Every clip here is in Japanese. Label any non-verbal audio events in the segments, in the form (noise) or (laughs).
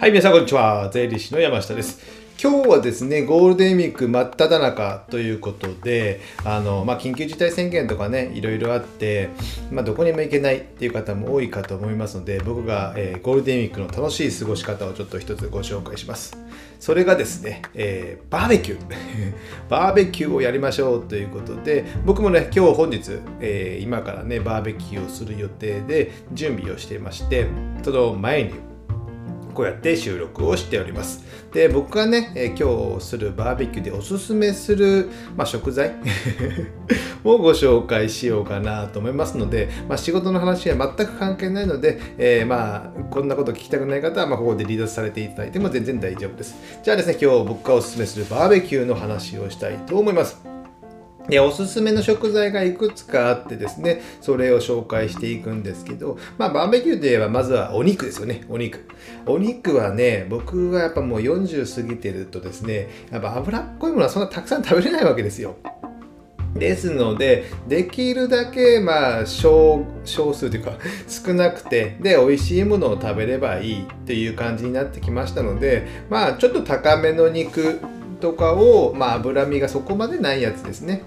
はい、皆さんこんにちは。税理士の山下です。今日はですね、ゴールデンウィーク真っ只中ということで、あの、まあ、緊急事態宣言とかね、いろいろあって、まあ、どこにも行けないっていう方も多いかと思いますので、僕が、えー、ゴールデンウィークの楽しい過ごし方をちょっと一つご紹介します。それがですね、えー、バーベキュー。(laughs) バーベキューをやりましょうということで、僕もね、今日本日、えー、今からね、バーベキューをする予定で準備をしていまして、その前に、こうやって収録をしております。で、僕がね、え今日するバーベキューでおすすめする、まあ、食材 (laughs) をご紹介しようかなと思いますので、まあ、仕事の話は全く関係ないので、えー、まあ、こんなこと聞きたくない方は、ま、ここで離脱されていただいても全然大丈夫です。じゃあですね、今日僕がおすすめするバーベキューの話をしたいと思います。でおすすめの食材がいくつかあってですね、それを紹介していくんですけど、まあバーベキューで言えばまずはお肉ですよね、お肉。お肉はね、僕がやっぱもう40過ぎてるとですね、やっぱ脂っこいものはそんなたくさん食べれないわけですよ。ですので、できるだけ、まあ、少、少数というか、(laughs) 少なくて、で、美味しいものを食べればいいっていう感じになってきましたので、まあ、ちょっと高めの肉とかを、まあ、脂身がそこまでないやつですね。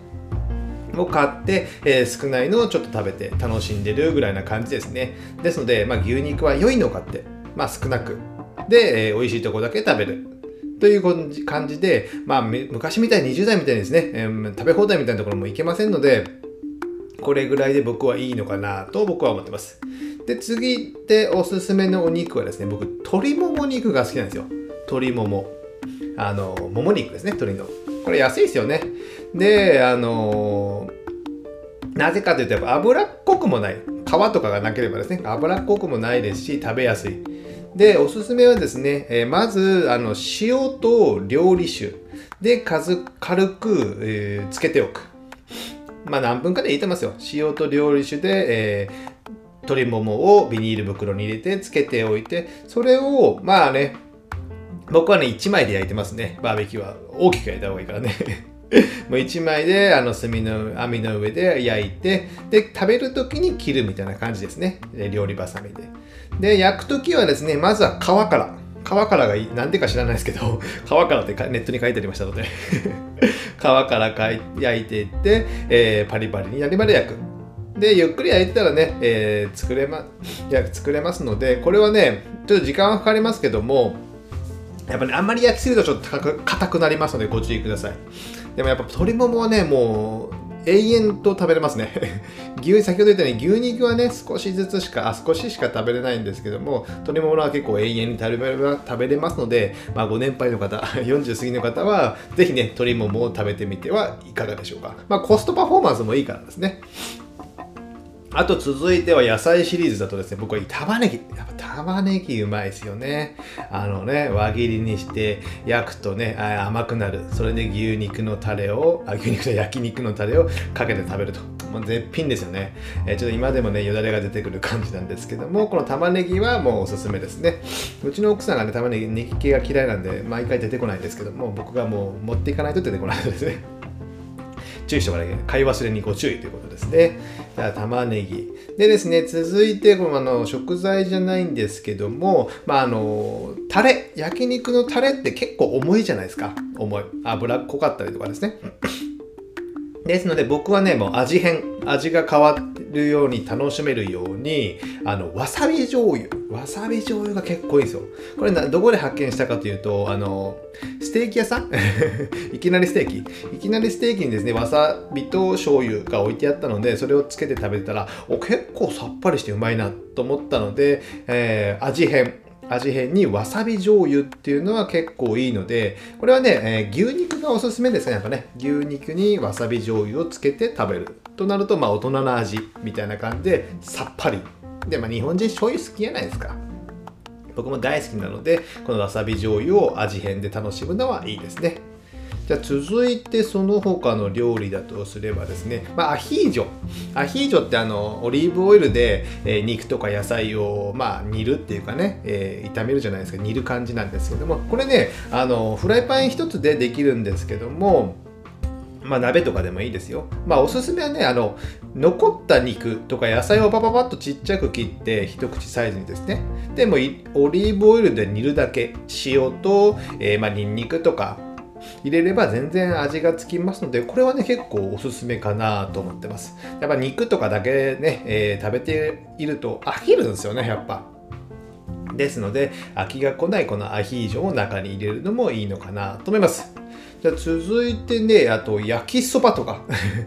を買って、えー、少ないのをちょっと食べて楽しんでるぐらいな感じですね。ですので、まあ、牛肉は良いのを買って、まあ、少なく。で、えー、美味しいとこだけ食べる。という感じで、まあ、昔みたいに20代みたいにですね、えー、食べ放題みたいなところも行けませんので、これぐらいで僕はいいのかなと僕は思ってます。で、次でおすすめのお肉はですね、僕、鶏もも肉が好きなんですよ。鶏もも。あの、もも肉ですね、鶏の。これ安いですよね。で、あのー、なぜかというと、やっぱ脂っこくもない。皮とかがなければですね、脂っこくもないですし、食べやすい。で、おすすめはですね、えー、まず、あの、塩と料理酒で軽く、えー、つけておく。まあ、何分かでいいと思いますよ。塩と料理酒で、えー、鶏ももをビニール袋に入れてつけておいて、それを、まあね、僕はね、1枚で焼いてますね。バーベキューは。大きく焼いた方がいいからね。(laughs) もう1枚であの炭の網の上で焼いてで食べる時に切るみたいな感じですね料理ばさみでで焼く時はですねまずは皮から皮からがいいなんでか知らないですけど (laughs) 皮からってネットに書いてありましたので (laughs) 皮から焼いていって、えー、パリパリになりまで焼くでゆっくり焼いたらね、えー、作れまいや作れますのでこれはねちょっと時間はかかりますけどもやっぱ、ね、あんまり焼きすぎるとちょっと硬くなりますのでご注意ください。でもやっぱ鶏ももはね、もう永遠と食べれますね。(laughs) 牛、先ほど言ったように牛肉はね、少しずつしか、あ、少ししか食べれないんですけども、鶏ももは結構永遠に食べれ食べれますので、まあご年配の方、(laughs) 40過ぎの方は、ぜひね、鶏ももを食べてみてはいかがでしょうか。まあコストパフォーマンスもいいからですね。あと続いては野菜シリーズだとですね、僕は玉ねぎ。やっぱ玉ねぎうまいですよね。あのね、輪切りにして焼くとね、甘くなる。それで牛肉のタレを、あ牛肉の焼肉のタレをかけて食べると。もう絶品ですよね。えー、ちょっと今でもね、よだれが出てくる感じなんですけども、この玉ねぎはもうおすすめですね。うちの奥さんがね、玉ねぎ、ネギ系が嫌いなんで、毎回出てこないんですけども、僕がもう持っていかないと出てこないですね。注意しておかない。買い忘れにご注意ということですね。じゃあ、玉ねぎ。でですね、続いて、このあの食材じゃないんですけども、まあ、あの、タレ。焼肉のタレって結構重いじゃないですか。重い。油っこかったりとかですね。ですので僕はね、もう味変、味が変わるように楽しめるように、あの、わさび醤油。わさび醤油が結構いいですよ。これな、どこで発見したかというと、あの、ステーキ屋さん？(laughs) いきなりステーキいきなりステーキにですね、わさびと醤油が置いてあったので、それをつけて食べてたら、お、結構さっぱりしてうまいなと思ったので、えー、味変。味変にわさび醤油っていうのは結構いいので、これはね、えー、牛肉がおすすめですね。やっぱね、牛肉にわさび醤油をつけて食べる。となると、まあ大人の味みたいな感じでさっぱり。で、まあ日本人醤油好きじゃないですか。僕も大好きなので、このわさび醤油を味変で楽しむのはいいですね。じゃあ続いてその他の料理だとすればですね、まあ、アヒージョ。アヒージョってあの、オリーブオイルで、えー、肉とか野菜を、まあ、煮るっていうかね、えー、炒めるじゃないですか、煮る感じなんですけども、これね、あの、フライパン一つでできるんですけども、まあ、鍋とかでもいいですよ。まあ、おすすめはね、あの、残った肉とか野菜をパパパッとちっちゃく切って、一口サイズにですね。でも、オリーブオイルで煮るだけ。塩と、えー、まあ、ニンニクとか入れれば全然味がつきますので、これはね、結構おすすめかなと思ってます。やっぱ肉とかだけね、えー、食べていると飽きるんですよね、やっぱ。ですので、飽きが来ないこのアヒージョを中に入れるのもいいのかなと思います。じゃ続いてね、あと焼きそばとか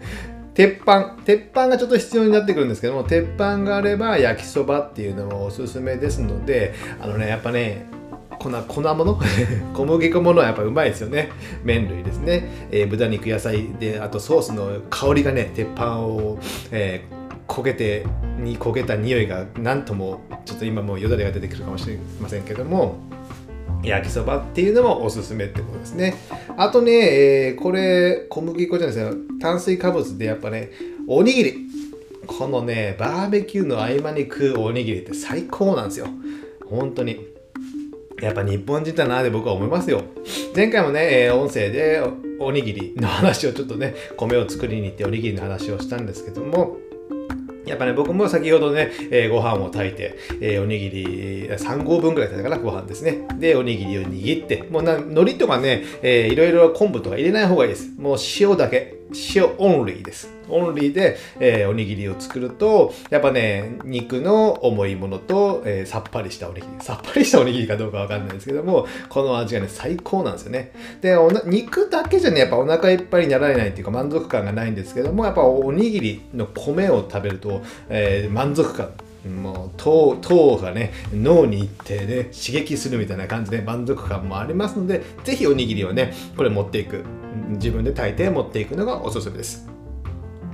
(laughs) 鉄板。鉄板がちょっと必要になってくるんですけども、鉄板があれば焼きそばっていうのもおすすめですので、あのね、やっぱね、粉粉物？(laughs) 小麦粉ものはやっぱうまいですよね麺類ですね、えー、豚肉野菜であとソースの香りがね鉄板を、えー、焦げてに焦げた匂いがなんともちょっと今もうよだれが出てくるかもしれませんけども焼きそばっていうのもおすすめってことですね。あとね、えー、これ小麦粉じゃないですよ。炭水化物でやっぱね、おにぎり。このね、バーベキューの合間に食うおにぎりって最高なんですよ。本当に。やっぱ日本人だなって僕は思いますよ。前回もねえ、音声でおにぎりの話をちょっとね、米を作りに行っておにぎりの話をしたんですけども、やっぱね、僕も先ほどね、えー、ご飯を炊いて、えー、おにぎり3合分くらい炊いたかな、ご飯ですね。で、おにぎりを握って、もうな、海苔とかね、えー、いろいろ昆布とか入れない方がいいです。もう塩だけ。塩オンリーです。オンリーで、えー、おにぎりを作ると、やっぱね、肉の重いものと、えー、さっぱりしたおにぎり。さっぱりしたおにぎりかどうかわかんないですけども、この味がね、最高なんですよね。で、肉だけじゃね、やっぱお腹いっぱいになられないっていうか満足感がないんですけども、やっぱおにぎりの米を食べると、えー、満足感もう糖糖がね脳に行ってね刺激するみたいな感じで満足感もありますので是非おにぎりをねこれ持っていく自分で炊いて持っていくのがおすすめです。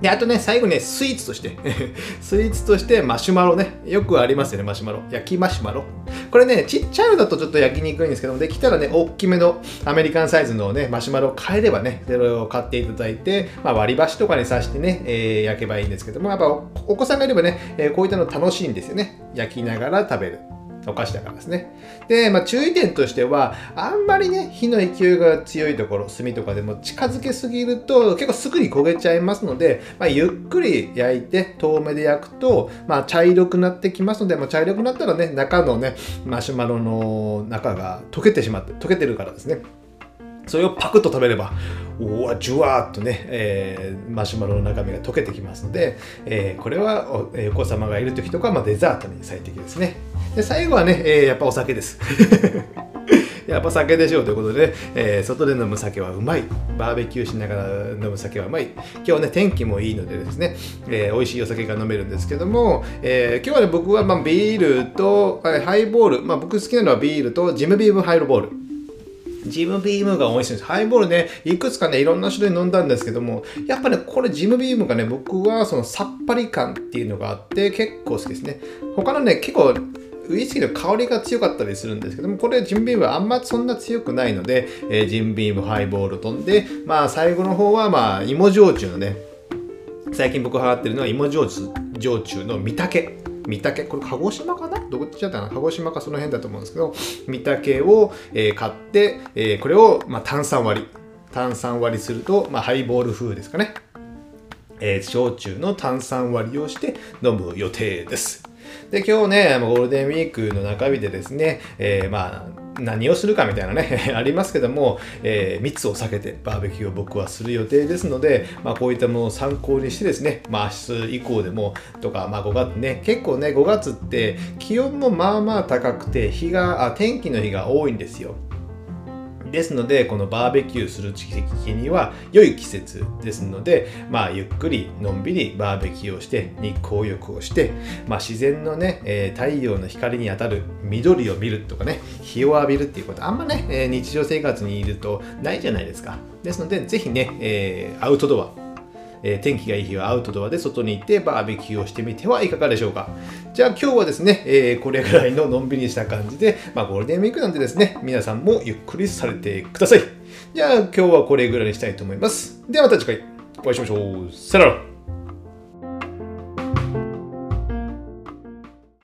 で、あとね、最後ね、スイーツとして (laughs) スイーツとしてマシュマロね。よくありますよね、マシュマロ。焼きマシュマロ。これね、ちっちゃいのだとちょっと焼きにくいんですけども、できたらね、大きめのアメリカンサイズのね、マシュマロを買えればね、それを買っていただいて、まあ、割り箸とかに刺してね、えー、焼けばいいんですけども、やっぱお子さんがいればね、えー、こういったの楽しいんですよね。焼きながら食べる。お菓子だからですね。で、まあ、注意点としては、あんまりね、火の勢いが強いところ、炭とかでも近づけすぎると、結構すぐに焦げちゃいますので、まあ、ゆっくり焼いて、遠目で焼くと、まあ、茶色くなってきますので、まあ、茶色くなったらね、中のね、マシュマロの中が溶けてしまって、溶けてるからですね。それをパクッと食べれば、うわ、じゅわーっとね、えー、マシュマロの中身が溶けてきますので、えー、これはお,、えー、お子様がいる時とか、まあ、デザートに最適ですね。で最後はね、えー、やっぱお酒です。(laughs) やっぱ酒でしょうということで、えー、外で飲む酒はうまい。バーベキューしながら飲む酒はうまい。今日ね、天気もいいのでですね、えー、美味しいお酒が飲めるんですけども、えー、今日はね、僕はまあビールと、ハイボール、まあ僕好きなのはビールとジムビームハイロボール。ジムビームが美味しいんです。ハイボールね、いくつかね、いろんな種類飲んだんですけども、やっぱね、これジムビームがね、僕はそのさっぱり感っていうのがあって結構好きですね。他のね、結構ウイスキーの香りが強かったりするんですけども、これジンビームはあんまそんな強くないので、えー、ジンビームハイボール飛んで、まあ最後の方はまあ芋焼酎のね、最近僕ハマってるのは芋焼酎焼酎の御嶽。御嶽これ鹿児島かな？どこっちだったかな？鹿児島かその辺だと思うんですけど、御嶽を、えー、買って、えー、これを、まあ、炭酸割り。炭酸割りすると、まあ、ハイボール風ですかね。えー、焼酎の炭酸割りをして飲む予定です。で、今日ね、ゴールデンウィークの中日でですね、えー、まあ、何をするかみたいなね (laughs) ありますけども、えー、密を避けてバーベキューを僕はする予定ですので、まあ、こういったものを参考にしてですね、まあ、明日以降でもとか、まあ、5月ね、結構ね、5月って気温もまあまあ高くて、日が、あ天気の日が多いんですよ。ですので、このバーベキューする時期には良い季節ですので、まあ、ゆっくりのんびりバーベキューをして、日光浴をして、まあ、自然のね、えー、太陽の光に当たる緑を見るとかね、日を浴びるっていうこと、あんまね、えー、日常生活にいるとないじゃないですか。ですので、是非ね、えー、アウトドア、えー、天気がいい日はアウトドアで外に行ってバーベキューをしてみてはいかがでしょうか。じゃあ今日はですね、えー、これぐらいののんびりした感じで、まあ、ゴールデンウィークなんでですね、皆さんもゆっくりされてください。じゃあ今日はこれぐらいにしたいと思います。ではまた次回お会いしましょう。さよなら。